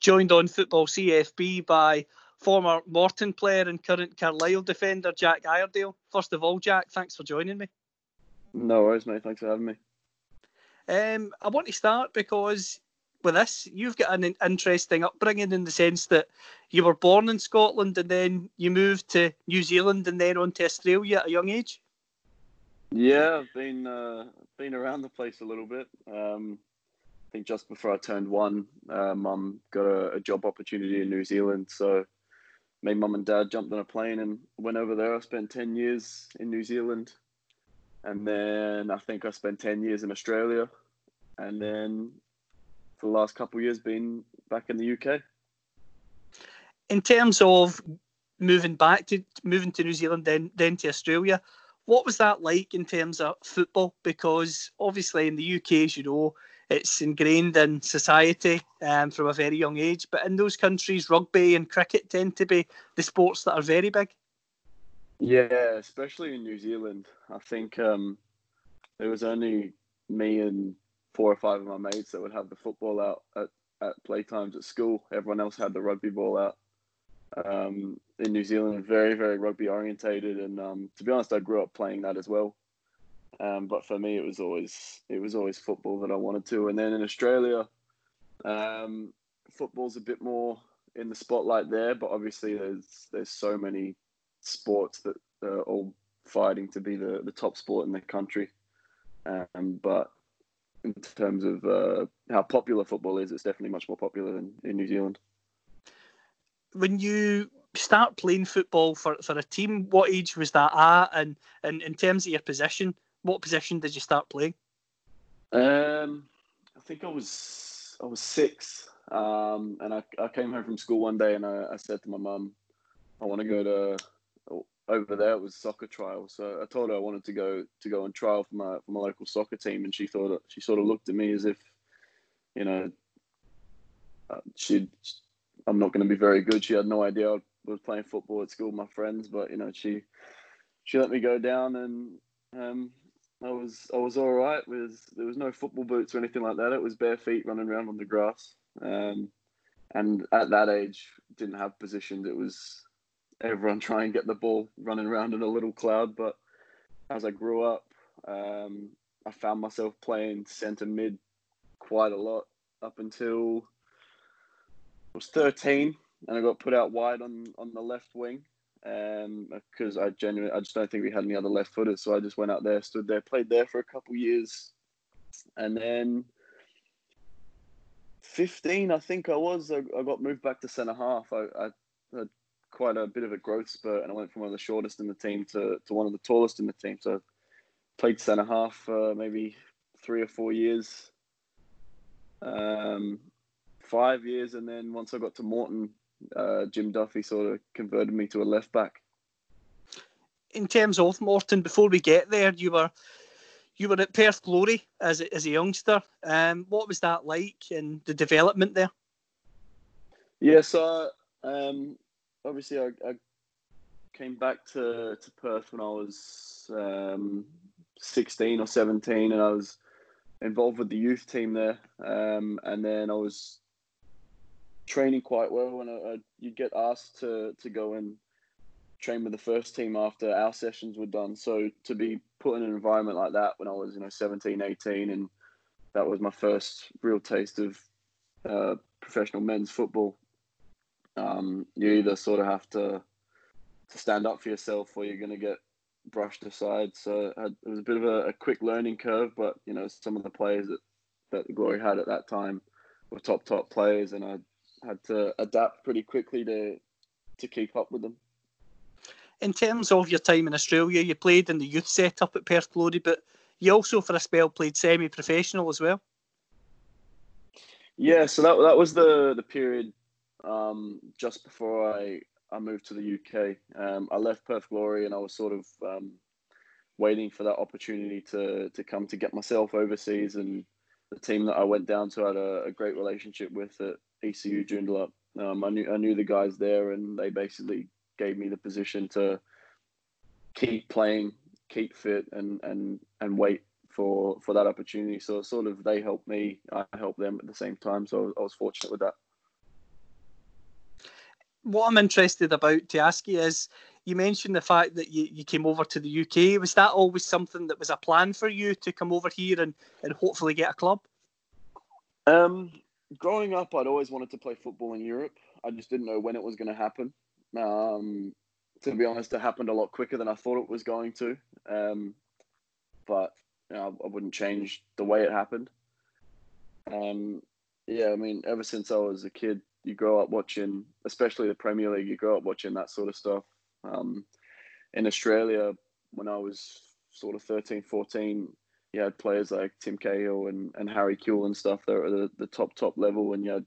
joined on Football CFB by former Morton player and current Carlisle defender Jack Iredale. First of all, Jack, thanks for joining me. No worries, mate. Thanks for having me. Um, I want to start because with this, you've got an interesting upbringing in the sense that you were born in Scotland and then you moved to New Zealand and then on to Australia at a young age. Yeah, I've been uh, been around the place a little bit. Um, I think just before I turned one, uh, mum got a, a, job opportunity in New Zealand, so me, mum, and dad jumped on a plane and went over there. I spent ten years in New Zealand, and then I think I spent ten years in Australia, and then for the last couple of years been back in the UK. In terms of moving back to moving to New Zealand, then then to Australia, what was that like in terms of football? Because obviously in the UK, as you know, it's ingrained in society um, from a very young age. But in those countries, rugby and cricket tend to be the sports that are very big. Yeah, especially in New Zealand. I think um, there was only me and four or five of my mates that would have the football out at, at playtimes at school. Everyone else had the rugby ball out. Um, in New Zealand, very, very rugby orientated. And um, to be honest, I grew up playing that as well. Um, but for me, it was always it was always football that I wanted to. And then in Australia, um, football's a bit more in the spotlight there. But obviously, there's there's so many sports that are all fighting to be the, the top sport in the country. Um, but in terms of uh, how popular football is, it's definitely much more popular than in New Zealand. When you start playing football for, for a team, what age was that at? And, and in terms of your position, what position did you start playing? Um, I think I was I was six, um, and I, I came home from school one day and I, I said to my mum, I want to go to over there it was soccer trial. So I told her I wanted to go to go and trial for my for my local soccer team, and she thought she sort of looked at me as if, you know, uh, she I'm not going to be very good. She had no idea I was playing football at school with my friends, but you know she she let me go down, and um, I was I was all right. With there was no football boots or anything like that. It was bare feet running around on the grass. Um, and at that age, didn't have positions. It was everyone try and get the ball running around in a little cloud. But as I grew up, um, I found myself playing centre mid quite a lot up until I was 13, and I got put out wide on on the left wing because um, I genuinely I just don't think we had any other left footers, so I just went out there, stood there, played there for a couple years, and then. 15, I think I was. I, I got moved back to centre half. I, I, I quite a bit of a growth spurt, and I went from one of the shortest in the team to, to one of the tallest in the team. So played centre half for maybe three or four years, um, five years, and then once I got to Morton, uh, Jim Duffy sort of converted me to a left back. In terms of Morton, before we get there, you were you were at Perth Glory as a, as a youngster. Um, what was that like and the development there? Yeah, so um, obviously I, I, came back to, to Perth when I was um, 16 or 17 and I was involved with the youth team there. Um, and then I was training quite well and I, I, you'd get asked to, to go and train with the first team after our sessions were done. So to be put in an environment like that when I was, you know, 17, 18 and that was my first real taste of uh, professional men's football um, you either sort of have to to stand up for yourself or you're going to get brushed aside. So it was a bit of a, a, quick learning curve, but you know some of the players that that Glory had at that time were top top players, and I had to adapt pretty quickly to to keep up with them. In terms of your time in Australia, you played in the youth setup at Perth Glory, but you also for a spell played semi-professional as well. Yeah, so that that was the the period um, just before I, I moved to the UK. Um, I left Perth Glory and I was sort of um, waiting for that opportunity to, to come to get myself overseas. And the team that I went down to had a, a great relationship with at ECU Joondalup. Um, I knew I knew the guys there, and they basically gave me the position to keep playing, keep fit, and and and wait for for that opportunity. So sort of they helped me, I helped them at the same time. So I was fortunate with that what I'm interested about to ask you is you mentioned the fact that you, you came over to the UK. Was that always something that was a plan for you to come over here and, and hopefully get a club? Um, growing up, I'd always wanted to play football in Europe. I just didn't know when it was going to happen. Um, to be honest, it happened a lot quicker than I thought it was going to. Um, but you know, I wouldn't change the way it happened. Um, yeah, I mean, ever since I was a kid, you grow up watching, especially the Premier League, you grow up watching that sort of stuff. Um, in Australia, when I was sort of 13, 14, you had players like Tim Cahill and, and Harry Kewell and stuff that were the, the top, top level. And you had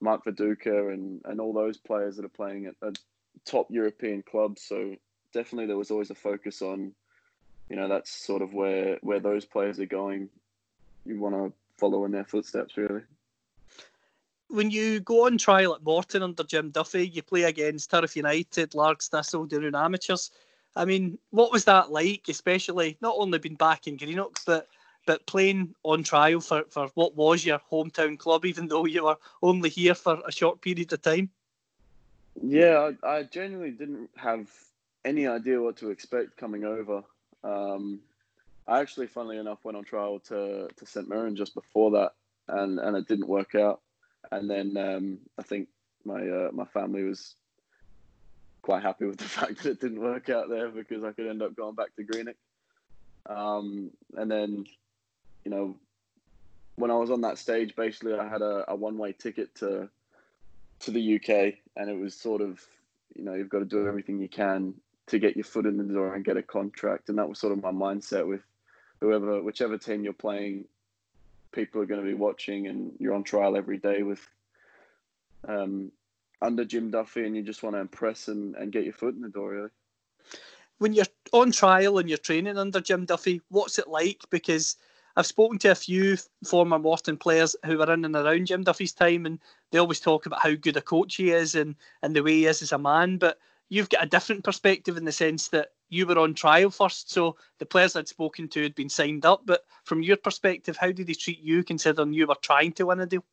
Mark Viduka and, and all those players that are playing at, at top European clubs. So definitely there was always a focus on, you know, that's sort of where, where those players are going. You want to follow in their footsteps, really when you go on trial at Morton under Jim Duffy, you play against Turf United, Largs Thistle, Doon Amateurs. I mean, what was that like, especially not only being back in Greenock, but but playing on trial for, for what was your hometown club, even though you were only here for a short period of time? Yeah, I, I genuinely didn't have any idea what to expect coming over. Um, I actually, funnily enough, went on trial to, to St Mirren just before that, and, and it didn't work out and then um, I think my uh, my family was quite happy with the fact that it didn't work out there because I could end up going back to Greenock. Um, and then, you know, when I was on that stage, basically I had a, a one way ticket to to the UK, and it was sort of, you know, you've got to do everything you can to get your foot in the door and get a contract, and that was sort of my mindset with whoever, whichever team you're playing people are going to be watching, and you're on trial every day with um, under Jim Duffy, and you just want to impress and, and get your foot in the door, really. When you're on trial and you're training under Jim Duffy, what's it like? Because I've spoken to a few former Morton players who were in and around Jim Duffy's time, and they always talk about how good a coach he is and, and the way he is as a man. But you've got a different perspective in the sense that you were on trial first, so the players I'd spoken to had been signed up. But from your perspective, how did he treat you, considering you were trying to win a deal?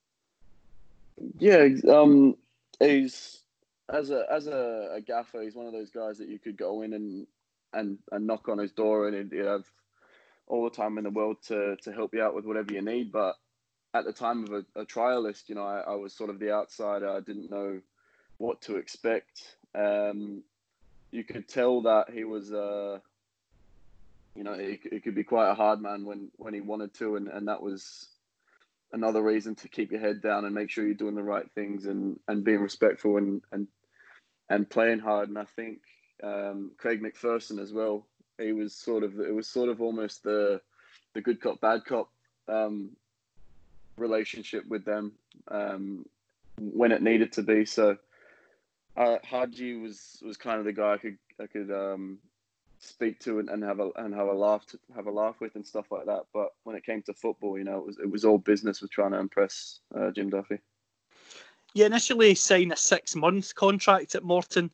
Yeah, um, he's as a as a, a, gaffer, he's one of those guys that you could go in and and, and knock on his door, and he'd have all the time in the world to to help you out with whatever you need. But at the time of a, a trialist, you know, I, I was sort of the outsider. I didn't know what to expect. Um, you could tell that he was, uh, you know, he could be quite a hard man when when he wanted to, and, and that was another reason to keep your head down and make sure you're doing the right things and, and being respectful and, and and playing hard. And I think um, Craig McPherson as well. He was sort of it was sort of almost the the good cop bad cop um, relationship with them um, when it needed to be. So uh, Haji was was kind of the guy I could I could um, speak to and, and have a and have a laugh to, have a laugh with and stuff like that. But when it came to football, you know, it was it was all business with trying to impress uh, Jim Duffy. You initially signed a six month contract at Morton.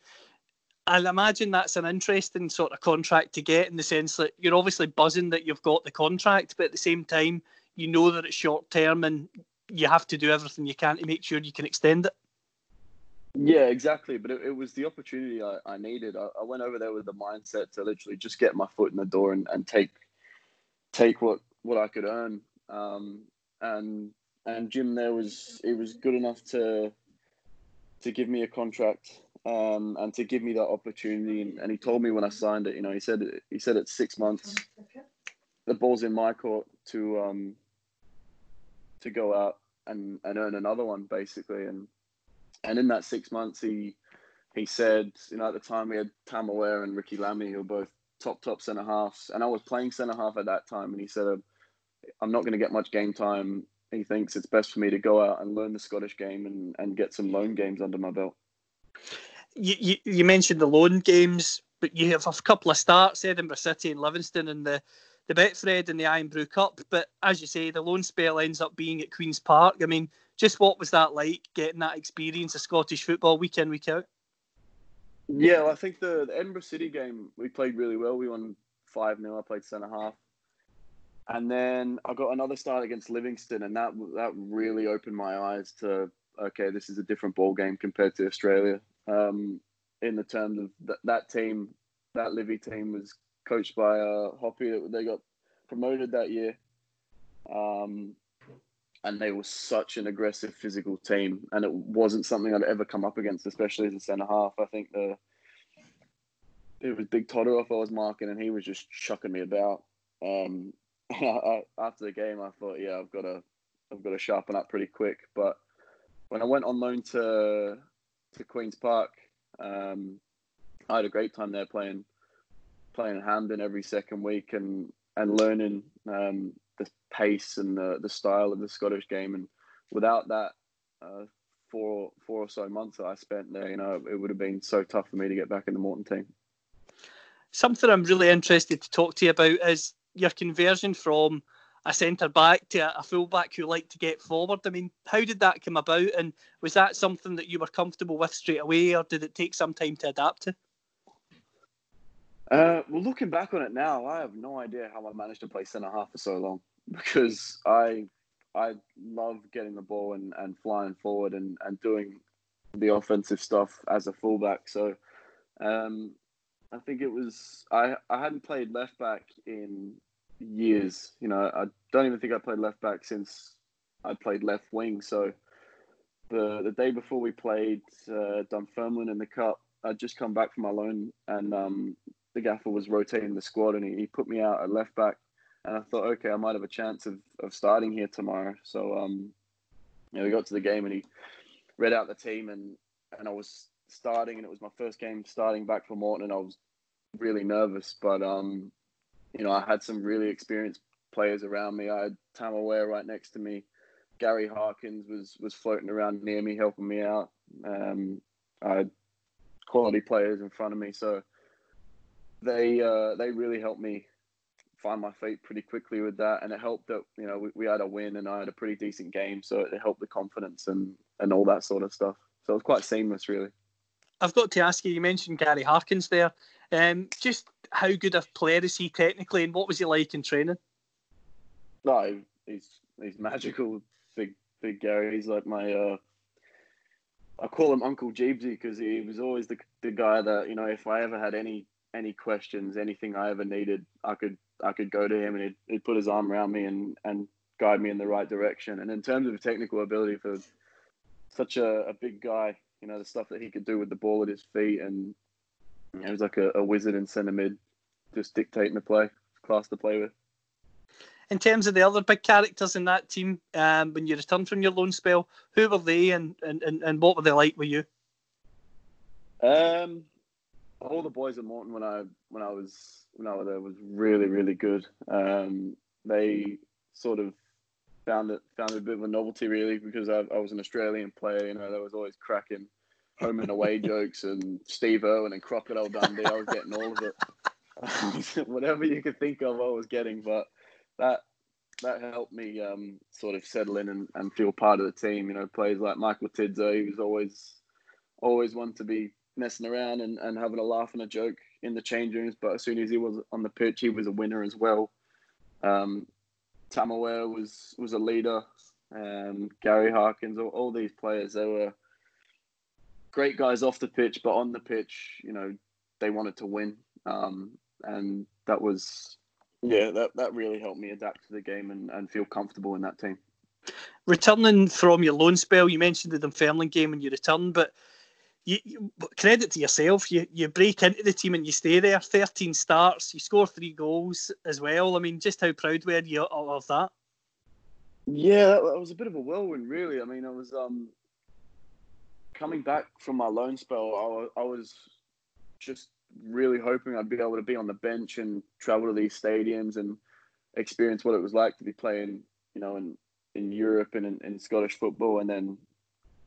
I'll imagine that's an interesting sort of contract to get in the sense that you're obviously buzzing that you've got the contract, but at the same time, you know that it's short term and you have to do everything you can to make sure you can extend it. Yeah, exactly. But it, it was the opportunity I, I needed. I, I, went over there with the mindset to literally just get my foot in the door and, and take take what, what I could earn. Um, and and Jim there was it was good enough to to give me a contract um, and to give me that opportunity. And, he told me when I signed it, you know, he said he said it's six months. The ball's in my court to um, to go out and, and earn another one, basically. And and in that six months, he he said, you know, at the time we had Tam O'Ware and Ricky Lamie, who were both top top centre halves, and I was playing centre half at that time. And he said, I'm not going to get much game time. He thinks it's best for me to go out and learn the Scottish game and, and get some loan games under my belt. You, you, you mentioned the loan games, but you have a couple of starts, Edinburgh City and Livingston, and the the Betfred and the Irn-Bru Cup. But as you say, the loan spell ends up being at Queen's Park. I mean, just what was that like getting that experience of Scottish football week in week out? Yeah, well, I think the, the, Edinburgh City game we played really well. We won five 0 I played centre half, and then I got another start against Livingston, and that that really opened my eyes to okay, this is a different ball game compared to Australia. Um, in the terms of th- that team, that Livy team was coached by uh, Hoppy. That they got promoted that year. Um, and they were such an aggressive physical team, and it wasn't something I'd ever come up against, especially as a centre half. I think the it was Big Todorov I was marking, and he was just chucking me about. Um, after the game, I thought, yeah, I've got to, I've got to sharpen up pretty quick. But when I went on loan to to Queens Park, um, I had a great time there playing playing Hampden every second week and and learning um, the pace and the, the style of the Scottish game. And without that, uh, four four or so months that I spent there, you know, it would have been so tough for me to get back in the Morton team. Something I'm really interested to talk to you about is your conversion from a centre back to a full back who like to get forward. I mean, how did that come about, and was that something that you were comfortable with straight away, or did it take some time to adapt to? Uh, well, looking back on it now, I have no idea how I managed to play centre half for so long because I I love getting the ball and, and flying forward and, and doing the offensive stuff as a fullback. So um, I think it was I, I hadn't played left back in years. You know, I don't even think I played left back since I played left wing. So the the day before we played uh, Dunfermline in the cup, I'd just come back from my loan and um, the gaffer was rotating the squad and he, he put me out at left back. And I thought, okay, I might have a chance of, of starting here tomorrow. So, um, you know, we got to the game and he read out the team and, and I was starting and it was my first game starting back for Morton and I was really nervous. But, um, you know, I had some really experienced players around me. I had Tam O'Ware right next to me. Gary Harkins was, was floating around near me, helping me out. Um, I had quality players in front of me. So, they uh, they really helped me find my feet pretty quickly with that, and it helped that you know we, we had a win and I had a pretty decent game, so it helped the confidence and and all that sort of stuff. So it was quite seamless, really. I've got to ask you. You mentioned Gary Harkins there. Um, just how good a player is he technically, and what was he like in training? No, he's he's magical. Big big Gary. He's like my. Uh, I call him Uncle Jeebsy because he was always the the guy that you know if I ever had any any questions, anything I ever needed, I could I could go to him and he'd, he'd put his arm around me and, and guide me in the right direction. And in terms of technical ability for such a, a big guy, you know, the stuff that he could do with the ball at his feet and you know, he was like a, a wizard in centre mid, just dictating the play, class to play with. In terms of the other big characters in that team, um, when you returned from your loan spell, who were they and, and, and, and what were they like with you? Um, all the boys at Morton when I when I was when I was there was really really good. Um, they sort of found it found it a bit of a novelty really because I, I was an Australian player. You know, there was always cracking home and away jokes and Steve Irwin and Crocodile Dundee. I was getting all of it. Whatever you could think of, I was getting. But that that helped me um, sort of settle in and, and feel part of the team. You know, players like Michael Tidser, he was always always one to be messing around and, and having a laugh and a joke in the change rooms. But as soon as he was on the pitch, he was a winner as well. Um, Tam O'Ware was was a leader. Um, Gary Harkins, all, all these players, they were great guys off the pitch, but on the pitch, you know, they wanted to win, um, and that was yeah, that that really helped me adapt to the game and, and feel comfortable in that team. Returning from your loan spell, you mentioned the Dunfermline game when you returned, but you, you, credit to yourself. You you break into the team and you stay there. Thirteen starts. You score three goals as well. I mean, just how proud were you of that? Yeah, that was a bit of a whirlwind, really. I mean, I was um, coming back from my loan spell. I was, I was just really hoping I'd be able to be on the bench and travel to these stadiums and experience what it was like to be playing, you know, in in Europe and in, in Scottish football. And then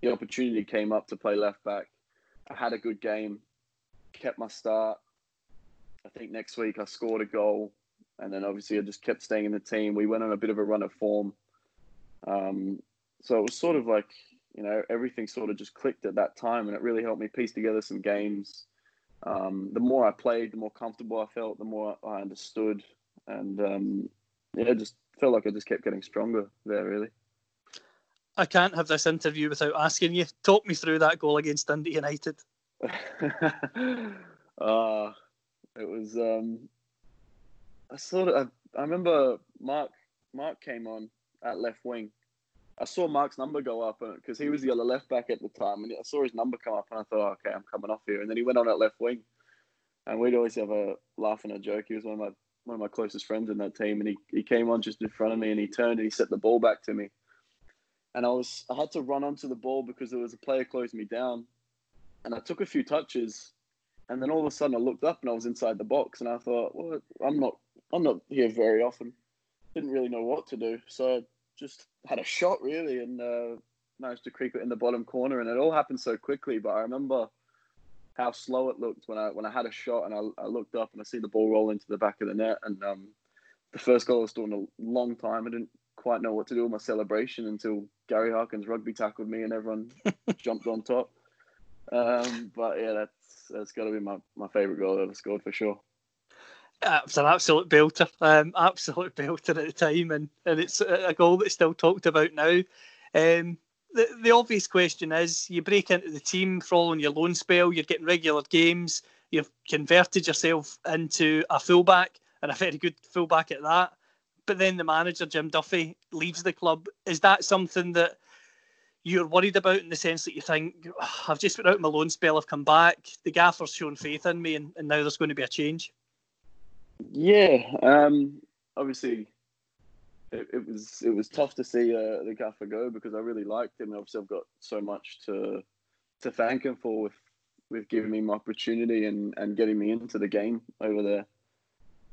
the opportunity came up to play left back I had a good game, kept my start. I think next week I scored a goal, and then obviously I just kept staying in the team. We went on a bit of a run of form. Um, so it was sort of like, you know, everything sort of just clicked at that time, and it really helped me piece together some games. Um, the more I played, the more comfortable I felt, the more I understood, and um, yeah, just felt like I just kept getting stronger there, really. I can't have this interview without asking you. Talk me through that goal against Dundee United. uh, it was. Um, I sort of. I, I remember Mark. Mark came on at left wing. I saw Mark's number go up because he was the other left back at the time, and I saw his number come up, and I thought, okay, I'm coming off here. And then he went on at left wing, and we'd always have a laugh and a joke. He was one of my one of my closest friends in that team, and he, he came on just in front of me, and he turned and he set the ball back to me, and I was I had to run onto the ball because there was a player closed me down, and I took a few touches, and then all of a sudden I looked up and I was inside the box, and I thought, well, I'm not I'm not here very often. Didn't really know what to do, so I just had a shot really, and uh, managed to creep it in the bottom corner, and it all happened so quickly. But I remember how slow it looked when I when I had a shot and I, I looked up and I see the ball roll into the back of the net, and um, the first goal was still in a long time. I didn't quite know what to do with my celebration until Gary Harkins rugby tackled me and everyone jumped on top. Um, but yeah, that's that's got to be my, my favourite goal I've ever scored for sure. Uh, it was an absolute belter, um, absolute belter at the time, and, and it's a goal that's still talked about now. Um, the, the obvious question is you break into the team following your loan spell, you're getting regular games, you've converted yourself into a fullback and a very good fullback at that. But then the manager, Jim Duffy, leaves the club. Is that something that you're worried about in the sense that you think, oh, I've just been out my loan spell, I've come back, the gaffer's shown faith in me, and, and now there's going to be a change? Yeah, um, obviously, it, it, was it was tough to see uh, the gaffer go because I really liked him. Obviously, I've got so much to to thank him for with with giving me my opportunity and, and getting me into the game over there.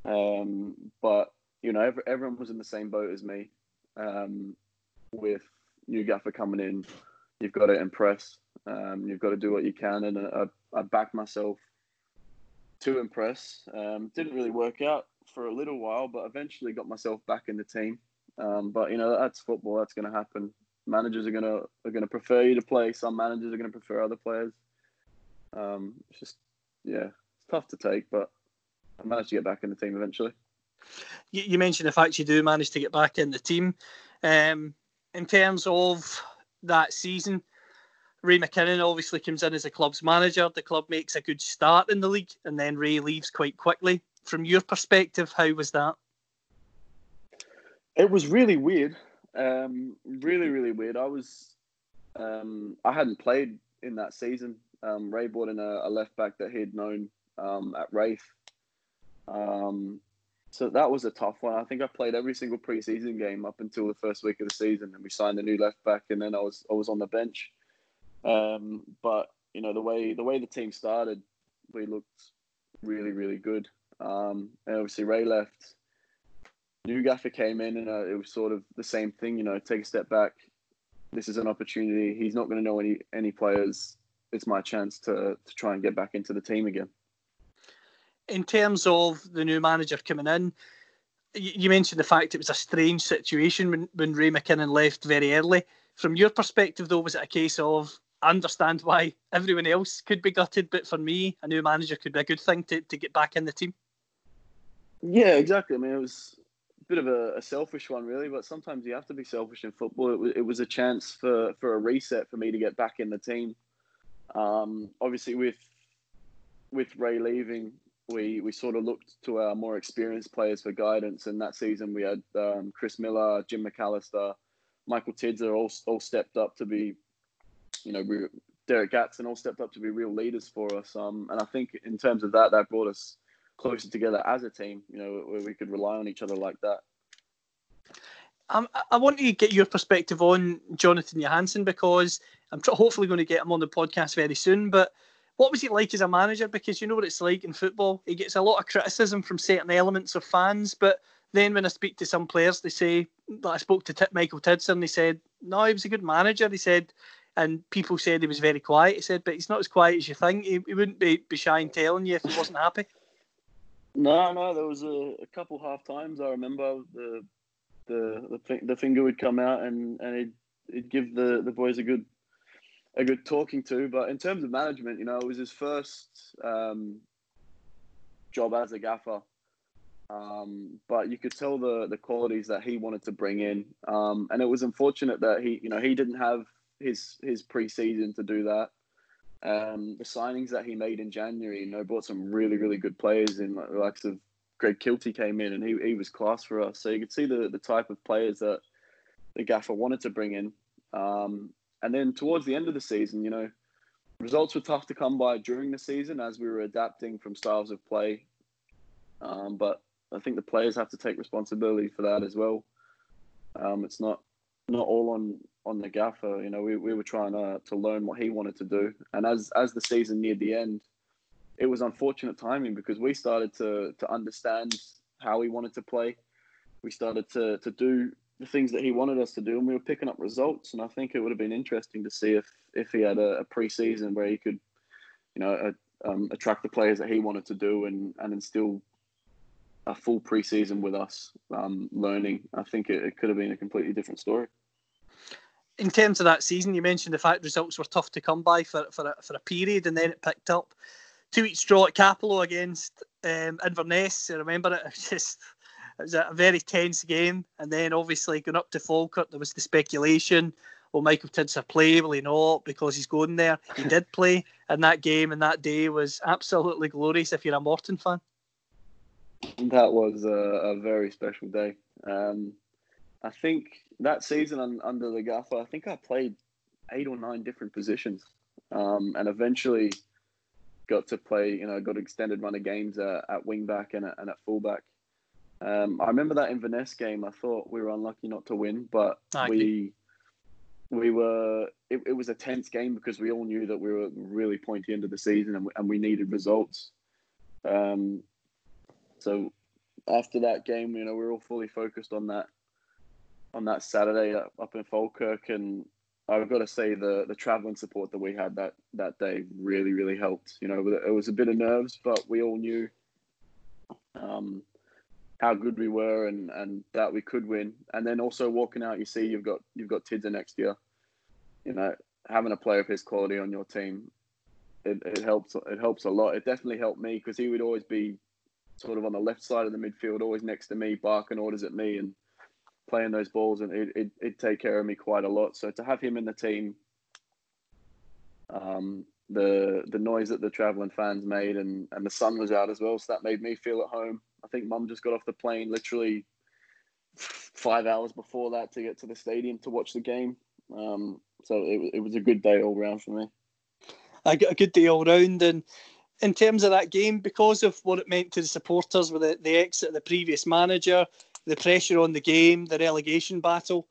Um, but you know, every, everyone was in the same boat as me. Um, with new gaffer coming in, you've got to impress. Um, you've got to do what you can, and I, I backed myself to impress. Um, didn't really work out for a little while, but eventually got myself back in the team. Um, but you know that's football. That's going to happen. Managers are going to are going to prefer you to play. Some managers are going to prefer other players. Um, it's just yeah, it's tough to take, but I managed to get back in the team eventually. You, you mentioned the fact you do manage to get back in the team. Um, in terms of that season, Ray McKinnon obviously comes in as a club's manager. The club makes a good start in the league, and then Ray leaves quite quickly. From your perspective, how was that? It was really weird. Um, really, really weird. I was, um, I hadn't played in that season. Um, Ray brought in a, a, left back that he'd known um, at Raith. So that was a tough one. I think I played every single preseason game up until the first week of the season, and we signed a new left back, and then I was I was on the bench. Um, but you know the way the way the team started, we looked really really good. Um, and obviously Ray left. New gaffer came in, and uh, it was sort of the same thing. You know, take a step back. This is an opportunity. He's not going to know any any players. It's my chance to to try and get back into the team again. In terms of the new manager coming in, you mentioned the fact it was a strange situation when, when Ray McKinnon left very early. From your perspective, though, was it a case of I understand why everyone else could be gutted, but for me, a new manager could be a good thing to, to get back in the team. Yeah, exactly. I mean, it was a bit of a, a selfish one, really, but sometimes you have to be selfish in football. It was, it was a chance for, for a reset for me to get back in the team. Um, obviously, with with Ray leaving, we, we sort of looked to our more experienced players for guidance. And that season, we had um, Chris Miller, Jim McAlister, Michael Tidser all all stepped up to be you know, Derek Gaston all stepped up to be real leaders for us. Um, and I think in terms of that, that brought us closer together as a team. You know, where we could rely on each other like that. Um, I want to get your perspective on Jonatan Johansson because I'm hopefully going to get him on the podcast very soon. But what was he like as a manager? Because you know what it's like in football. He gets a lot of criticism from certain elements of fans, but then when I speak to some players, they say that I spoke to T- Michael Tidser. they said, no, he was a good manager. He said and people said he was very quiet. He said, but he's not as quiet as you think. He, he wouldn't be, be shy in telling you if he wasn't happy. No, no, there was a, a couple half times I remember the the the, the finger would come out and and he'd, he'd give the, the boys a good a good talking to. But in terms of management, you know, it was his first um, job as a gaffer. Um, but you could tell the the qualities that he wanted to bring in, um, and it was unfortunate that he, you know, he didn't have his his preseason to do that. Um, the signings that he made in January, you know, brought some really, really good players in, like the likes of Greg Kiltie came in and he, he was class for us. So you could see the, the type of players that the gaffer wanted to bring in. Um, and then towards the end of the season, you know, results were tough to come by during the season as we were adapting from styles of play. Um, but I think the players have to take responsibility for that as well. Um, it's not not all on on the gaffer. You know, we, we were trying to, to learn what he wanted to do, and as as the season neared the end, it was unfortunate timing because we started to to understand how he wanted to play. We started to to do the things that he wanted us to do, and we were picking up results. And I think it would have been interesting to see if if he had a, a preseason where he could, you know, um, attract the players that he wanted to do, and and instill a full preseason with us um, learning. I think it, it could have been a completely different story in terms of that season, you mentioned the fact results were tough to come by for for a, for a period, and then it picked up. Two weeks draw at Cappielow against um, Inverness. I remember it. Just it was a very tense game, and then obviously going up to Falkirk, there was the speculation. Well, Michael Tidser play? Will he not? Because he's going there. He did play, and that game and that day was absolutely glorious. If you're a Morton fan, that was a, a very special day. Um, I think that season under the gaffer, I think I played eight or nine different positions, um, and eventually got to play. You know, got extended run of games at, at wing back and and at fullback. Um, I remember that Inverness game. I thought we were unlucky not to win, but we we were. It, it, was a tense game because we all knew that we were really pointy into the season and we, and we needed results. Um, so after that game, you know, we were all fully focused on that on that Saturday up in Falkirk, and I've got to say the the travelling support that we had that that day really really helped. You know, it was a bit of nerves, but we all knew um, how good we were and and that we could win. And then also walking out, you see you've got you've got Tidser next year. You know, having a player of his quality on your team, it, it helps it helps a lot. It definitely helped me because he would always be sort of on the left side of the midfield, always next to me, barking orders at me and playing those balls, and it, it, would take care of me quite a lot. So to have him in the team, um, the the noise that the travelling fans made, and, and the sun was out as well, so that made me feel at home. I think Mum just got off the plane literally five hours before that to get to the stadium to watch the game. Um, so it, it was a good day all round for me. A, a good day all round, and in terms of that game, because of what it meant to the supporters with the, the exit of the previous manager, the pressure on the game, the relegation battle.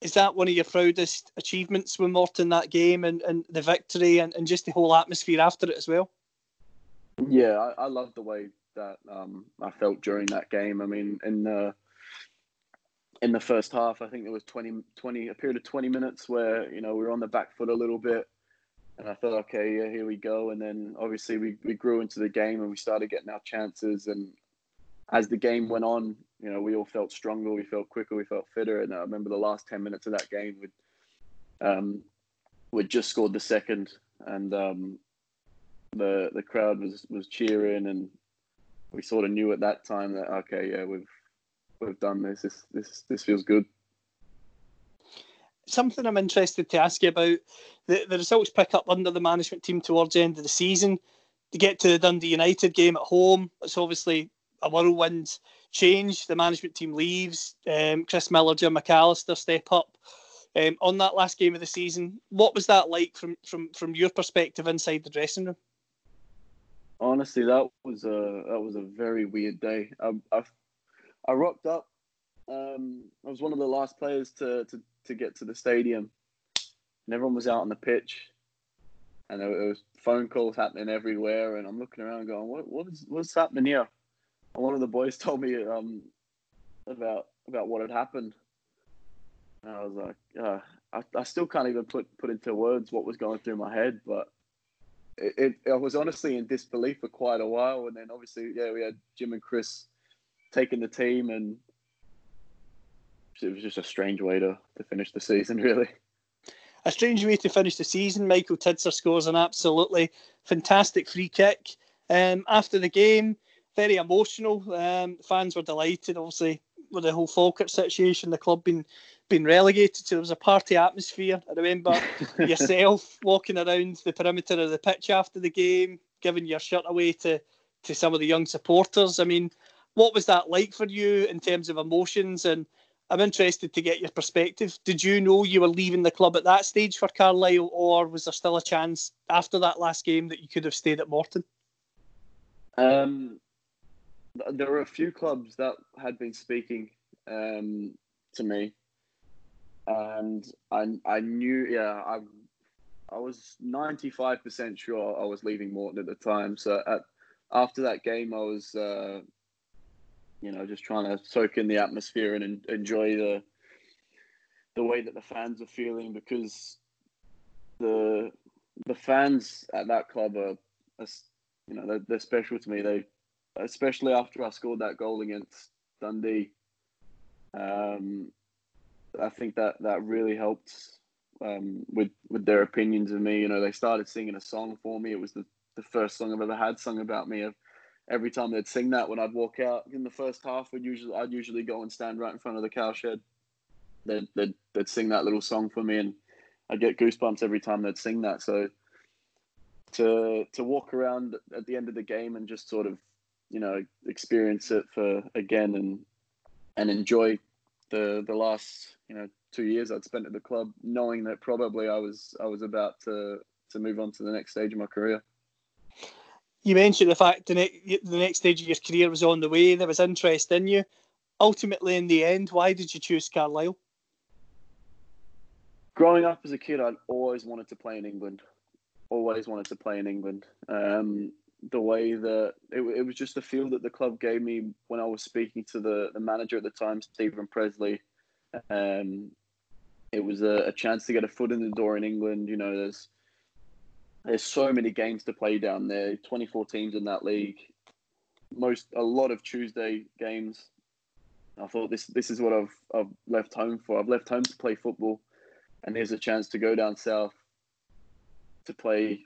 Is that one of your proudest achievements with Morton that game and, and the victory and, and just the whole atmosphere after it as well? Yeah, I, I love the way that um, I felt during that game. I mean, in the in the first half, I think there was 20, 20 a period of twenty minutes where you know we were on the back foot a little bit, and I thought, okay, yeah, here we go. And then obviously we, we grew into the game and we started getting our chances. And as the game went on, you know, we all felt stronger, we felt quicker, we felt fitter. And I remember the last 10 minutes of that game, we'd, um, we'd just scored the second, and um, the the crowd was, was cheering, and we sort of knew at that time that okay, yeah, we've we've done this. This this this feels good. Something I'm interested to ask you about the, the results pick up under the management team towards the end of the season. To get to the Dundee United game at home, it's obviously a whirlwind change. The management team leaves. Um, Chris Miller, Jim McAlister step up um, on that last game of the season. What was that like from from from your perspective inside the dressing room? Honestly, that was a that was a very weird day. I I, I rocked up. Um, I was one of the last players to, to, to get to the stadium, and everyone was out on the pitch, and there, was phone calls happening everywhere. And I'm looking around, going, "What what is what's happening here?" And one of the boys told me um, about about what had happened. And I was like, uh, I, I still can't even put put into words what was going through my head, but it, it, I was honestly in disbelief for quite a while. And then obviously, yeah, we had Jim and Chris taking the team, and it was just a strange way to, to finish the season, really. A strange way to finish the season. Michael Tidser scores an absolutely fantastic free kick. Um, after the game, very emotional. Um, fans were delighted, obviously, with the whole Falkirk situation. The club being been relegated, so there was a party atmosphere. I remember yourself walking around the perimeter of the pitch after the game, giving your shirt away to to some of the young supporters. I mean, what was that like for you in terms of emotions? And I'm interested to get your perspective. Did you know you were leaving the club at that stage for Carlisle, or was there still a chance after that last game that you could have stayed at Morton? Um, there were a few clubs that had been speaking um, to me, and I I knew yeah I I was ninety five percent sure I was leaving Morton at the time. So at after that game, I was uh, you know just trying to soak in the atmosphere and enjoy the the way that the fans are feeling because the the fans at that club are, are you know they're, they're special to me. They especially after I scored that goal against Dundee. Um, I think that that really helped um, with with their opinions of me. You know, they started singing a song for me. It was the, the first song I've ever had sung about me. Every time they'd sing that, when I'd walk out in the first half, I'd usually I'd usually go and stand right in front of the cowshed. They'd, they'd they'd sing that little song for me, and I'd get goosebumps every time they'd sing that. So to to walk around at the end of the game and just sort of you know experience it for again and and enjoy the the last you know two years I'd spent at the club, knowing that probably I was I was about to to move on to the next stage of my career. You mentioned the fact the, ne- the next stage of your career was on the way. There was interest in you. Ultimately, in the end, why did you choose Carlisle? Growing up as a kid, I'd always wanted to play in England. Always wanted to play in England. Um, the way that it, it was just the feel that the club gave me when I was speaking to the, the manager at the time, Steven Pressley. Um, it was a, a, chance to get a foot in the door in England. You know, there's there's so many games to play down there. 24 teams in that league. Most a lot of Tuesday games. I thought this this is what I've I've left home for. I've left home to play football, and there's a chance to go down south to play.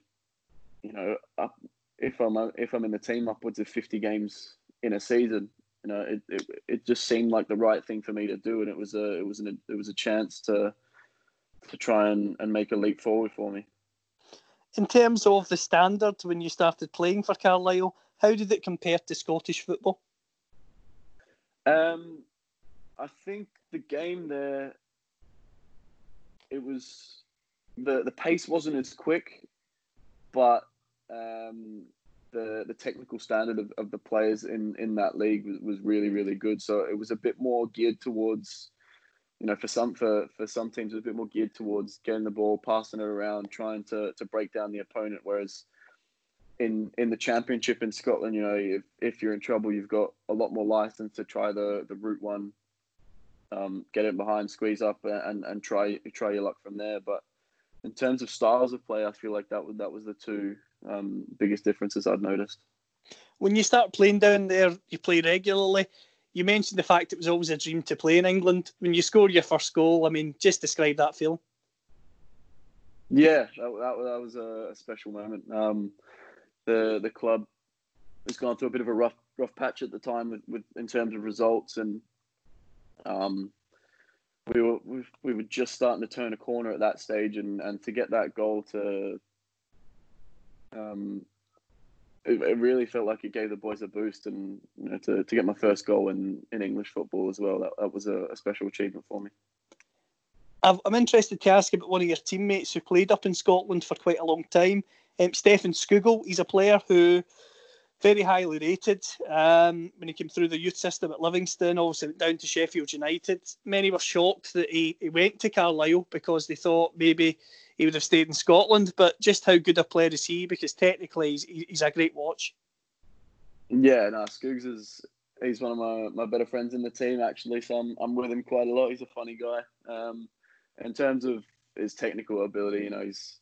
You know, up if I'm if I'm in the team upwards of 50 games in a season, you know, it, it, it just seemed like the right thing for me to do, and it was a it was an it was a chance to to try and, and make a leap forward for me. In terms of the standard when you started playing for Carlisle, how did it compare to Scottish football? Um, I think the game there, it was the the pace wasn't as quick, but um, the the technical standard of, of the players in, in that league was, was really really good. So it was a bit more geared towards, you know, for some for, for some teams, it was a bit more geared towards getting the ball, passing it around, trying to, to break down the opponent. Whereas in in the championship in Scotland, you know, if, if you're in trouble, you've got a lot more license to try the the route one, um, get it behind, squeeze up, and and try try your luck from there. But in terms of styles of play, I feel like that was that was the two um, biggest differences I'd noticed. When you start playing down there, you play regularly. You mentioned the fact it was always a dream to play in England. When you score your first goal, I mean, just describe that feel. Yeah, that, that, that was a, special moment. Um, the the club has gone through a bit of a rough rough patch at the time with, with in terms of results, and um, we were we were just starting to turn a corner at that stage, and, and to get that goal to um, it, it, really felt like it gave the boys a boost, and you know, to, to get my first goal in, in English football as well, that, that was a, a special achievement for me. i am interested to ask about one of your teammates who played up in Scotland for quite a long time, um, Stefan Scougall. He's a player who very highly rated um, when he came through the youth system at Livingston. Obviously went down to Sheffield United. Many were shocked that he, he went to Carlisle because they thought maybe he would have stayed in Scotland. But just how good a player is he? Because technically, he's, he's a great watch. Yeah, no, Scoogs is he's one of my, my better friends in the team actually. So I'm I'm with him quite a lot. He's a funny guy. Um, in terms of his technical ability, you know, he's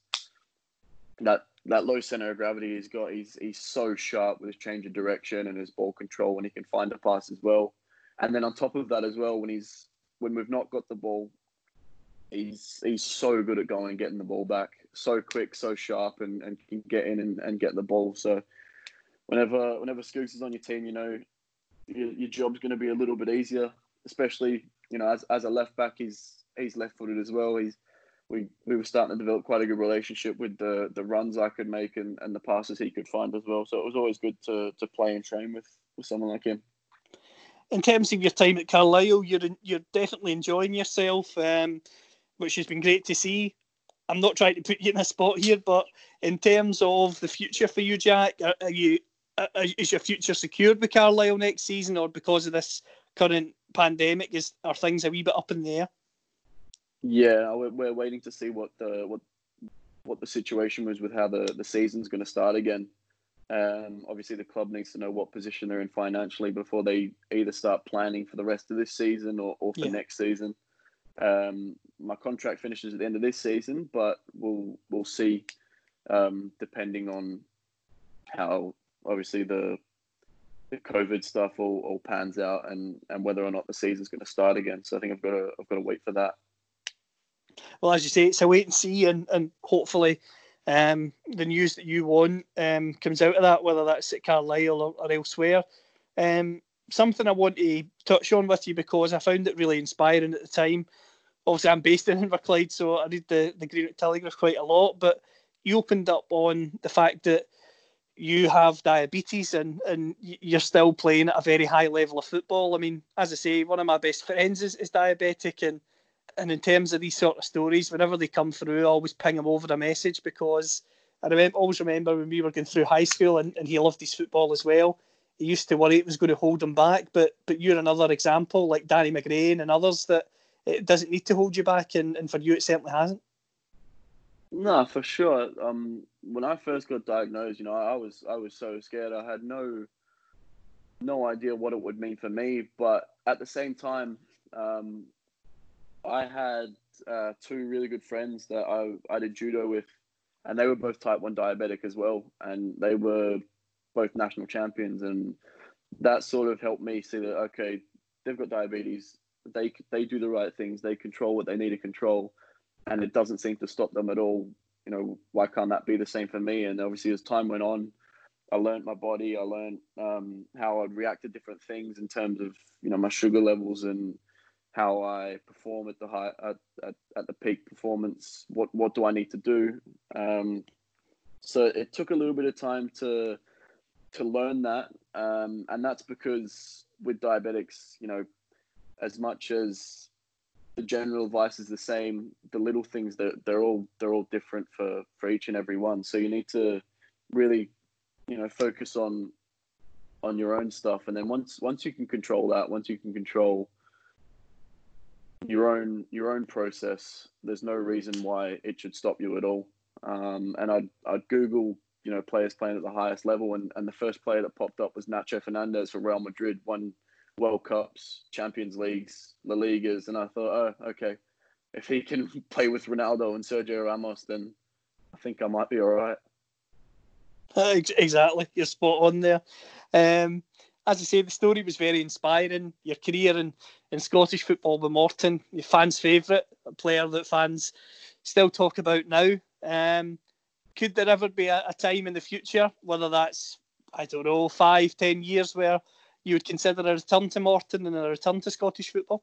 that that low center of gravity he's got. He's he's so sharp with his change of direction and his ball control when he can find a pass as well. And then on top of that as well, when he's when we've not got the ball, he's he's so good at going and getting the ball back, so quick, so sharp, and, and can get in and, and get the ball. So whenever whenever Scoots is on your team, you know your, your job's going to be a little bit easier, especially you know, as as a left back, he's he's left footed as well. He's we we were starting to develop quite a good relationship with the the runs I could make and, and the passes he could find as well. So it was always good to to play and train with with someone like him. In terms of your time at Carlisle, you're you're definitely enjoying yourself, um, which has been great to see. I'm not trying to put you in a spot here, but in terms of the future for you, Jack, are, are you are, is your future secured with Carlisle next season, or because of this current pandemic, is are things a wee bit up in the air? Yeah, we're waiting to see what the what what the situation was with how the the season's going to start again. Um, obviously, the club needs to know what position they're in financially before they either start planning for the rest of this season or, or for yeah. next season. Um, my contract finishes at the end of this season, but we'll we'll see um, depending on how obviously the the COVID stuff all, all pans out and, and whether or not the season's going to start again. So I think I've got to I've got to wait for that. Well, as you say, it's a wait and see, and and hopefully um, the news that you want um, comes out of that, whether that's at Carlisle or, or elsewhere. Um, something I want to touch on with you because I found it really inspiring at the time. Obviously, I'm based in Inverclyde, so I read the, the Greenock Telegraph quite a lot, but you opened up on the fact that you have diabetes and, and you're still playing at a very high level of football. I mean, as I say, one of my best friends is, is diabetic, and and in terms of these sort of stories, whenever they come through, I always ping him over a message because I remember, always remember when we were going through high school and, and he loved his football as well. He used to worry it was going to hold him back, but but you're another example, like Danny McGrain and others, that it doesn't need to hold you back, and, and for you, it certainly hasn't. No, for sure. Um, when I first got diagnosed, you know, I was I was so scared. I had no no idea what it would mean for me, but at the same time, um, I had uh, two really good friends that I, I did judo with, and they were both type 1 diabetic as well. And they were both national champions. And that sort of helped me see that, okay, they've got diabetes. They, they do the right things. They control what they need to control. And it doesn't seem to stop them at all. You know, why can't that be the same for me? And obviously, as time went on, I learned my body. I learned um, how I'd react to different things in terms of, you know, my sugar levels and how I perform at the high at, at, at the peak performance. What what do I need to do? Um, so it took a little bit of time to to learn that, um, and that's because with diabetics, you know, as much as the general advice is the same, the little things that they're all they're all different for for each and every one. So you need to really, you know, focus on on your own stuff, and then once once you can control that, once you can control your own your own process. There's no reason why it should stop you at all. Um, and I'd I'd Google you know players playing at the highest level, and, and the first player that popped up was Nacho Fernandez for Real Madrid, won World Cups, Champions Leagues, La Ligas, and I thought, oh, okay, if he can play with Ronaldo and Sergio Ramos, then I think I might be all right. Exactly, you're spot on there. Um, as I say, the story was very inspiring. Your career in, in Scottish football with Morton, your fans' favourite, player that fans still talk about now. Um, could there ever be a, a, time in the future, whether that's, I don't know, five, ten years, where you would consider a return to Morton and a return to Scottish football?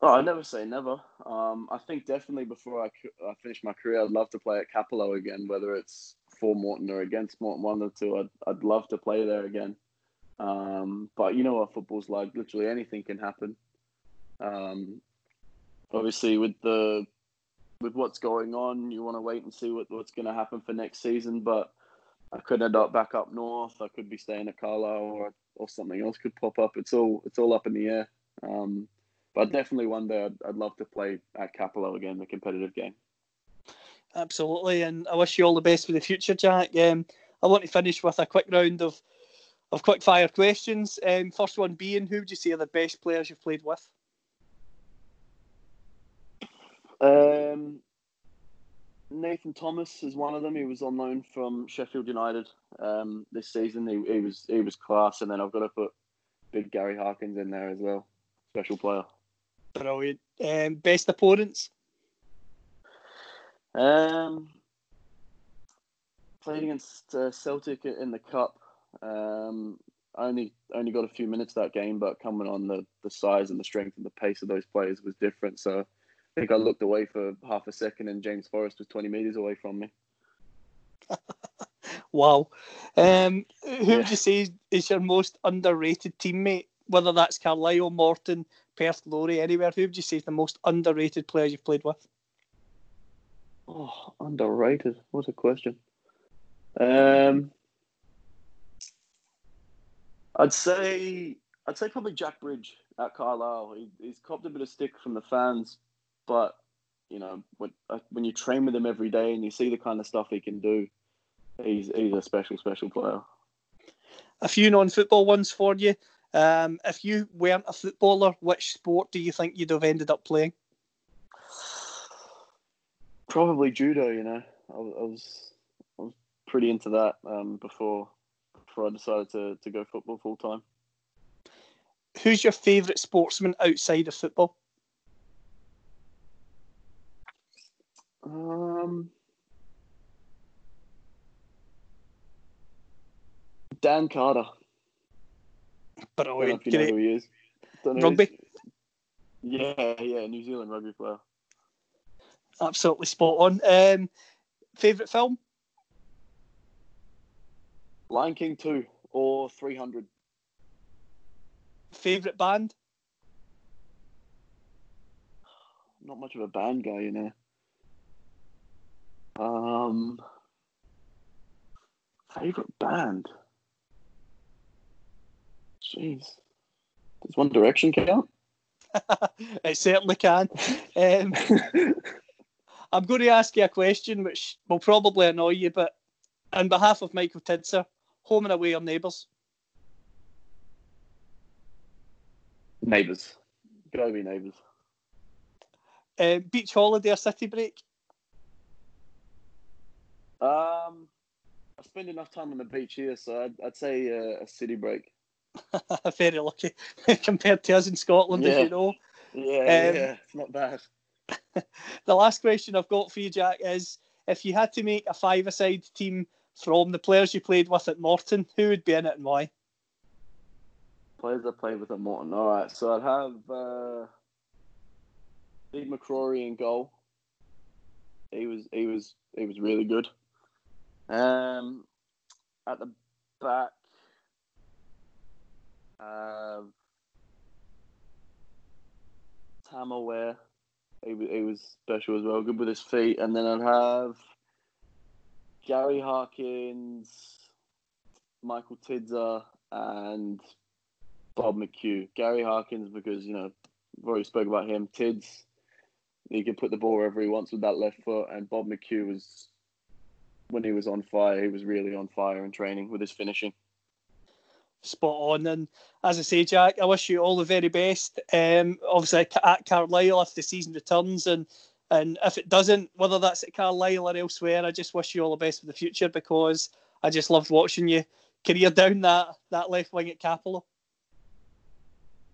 Oh, I never say never. Um, I think definitely before I, I finish my career, I'd love to play at Cappielow again, whether it's for Morton or against Morton, one or two. I'd, I'd love to play there again. Um, but you know what football's like. Literally anything can happen. Um, obviously, with the with what's going on, you want to wait and see what, what's going to happen for next season. But I could end up back up north. I could be staying at Carlisle, or or something else could pop up. It's all it's all up in the air. Um, but definitely one day I'd, I'd love to play at Cappielow again, the competitive game. Absolutely, and I wish you all the best for the future, Jack. Um, I want to finish with a quick round of of quick fire questions. Um, first one being, who would you say are the best players you've played with? Um, Nathan Thomas is one of them. He was on loan from Sheffield United um, this season. He, he was he was class, and then I've got to put big Gary Harkins in there as well. Special player. Brilliant. Um, best opponents? Um, played against uh, Celtic in the cup. Um, I only only got a few minutes that game, but coming on the the size and the strength and the pace of those players was different. So I think I looked away for half a second, and James Forrest was 20 meters away from me. wow. Um, who yeah. would you say is your most underrated teammate? Whether that's Carlisle, Morton, Perth, Glory, anywhere. Who would you say is the most underrated player you've played with? Oh, underrated. What a question. Um, I'd say I'd say probably Jack Bridge at Carlisle. He, he's copped a bit of stick from the fans, but you know when uh, when you train with him every day and you see the kind of stuff he can do, he's he's a special special player. A few non-football ones for you. Um, if you weren't a footballer, which sport do you think you'd have ended up playing? Probably judo. You know, I, I was I was pretty into that um, before before I decided to, to go football full time. Who's your favourite sportsman outside of football? Um, Dan Carter. But I don't know if you know who he is. Rugby. Yeah, yeah, New Zealand rugby player. Absolutely spot on. Um, favorite film? Lion King 2 or 300. Favorite band? Not much of a band guy, you know. Um, favorite band? Jeez. Does One Direction count? it certainly can. Um, I'm going to ask you a question which will probably annoy you, but on behalf of Michael Tidser, home and away or neighbours? Neighbours. Gotta be neighbours. Uh, beach holiday or city break? Um, I spend enough time on the beach here, so I'd, I'd say uh, a city break. Very lucky compared to us in Scotland, yeah. as you know. Yeah, um, yeah, it's not bad. the last question I've got for you, Jack, is if you had to make a five-a-side team from the players you played with at Morton, who would be in it and why? Players I played with at Morton. All right, so I'd have uh, Steve McCrory in goal. He was he was he was really good. Um, at the back, uh, Tam O'Ware. He, he was special as well, good with his feet. And then I'd have Gary Harkins, Michael Tidser, and Bob McHugh. Gary Harkins because you know I've already spoke about him. Tids, he can put the ball wherever he wants with that left foot, and Bob McHugh was when he was on fire, he was really on fire in training with his finishing. Spot on, and as I say, Jack, I wish you all the very best. Um, obviously at Carlisle if the season returns, and and if it doesn't, whether that's at Carlisle or elsewhere, I just wish you all the best for the future because I just loved watching you career down that, that left wing at Cappielow.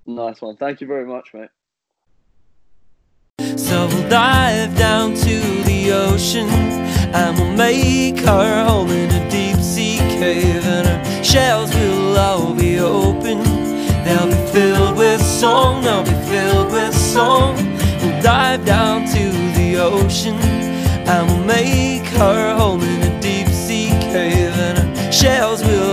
Nice one. Thank you very much, mate. So we'll dive down to the ocean and we'll make our home in a deep sea cave and our shells will all be open. They'll be filled with song, they'll be filled with song We'll dive down to ocean. I will make her home in a deep sea cave And her shells will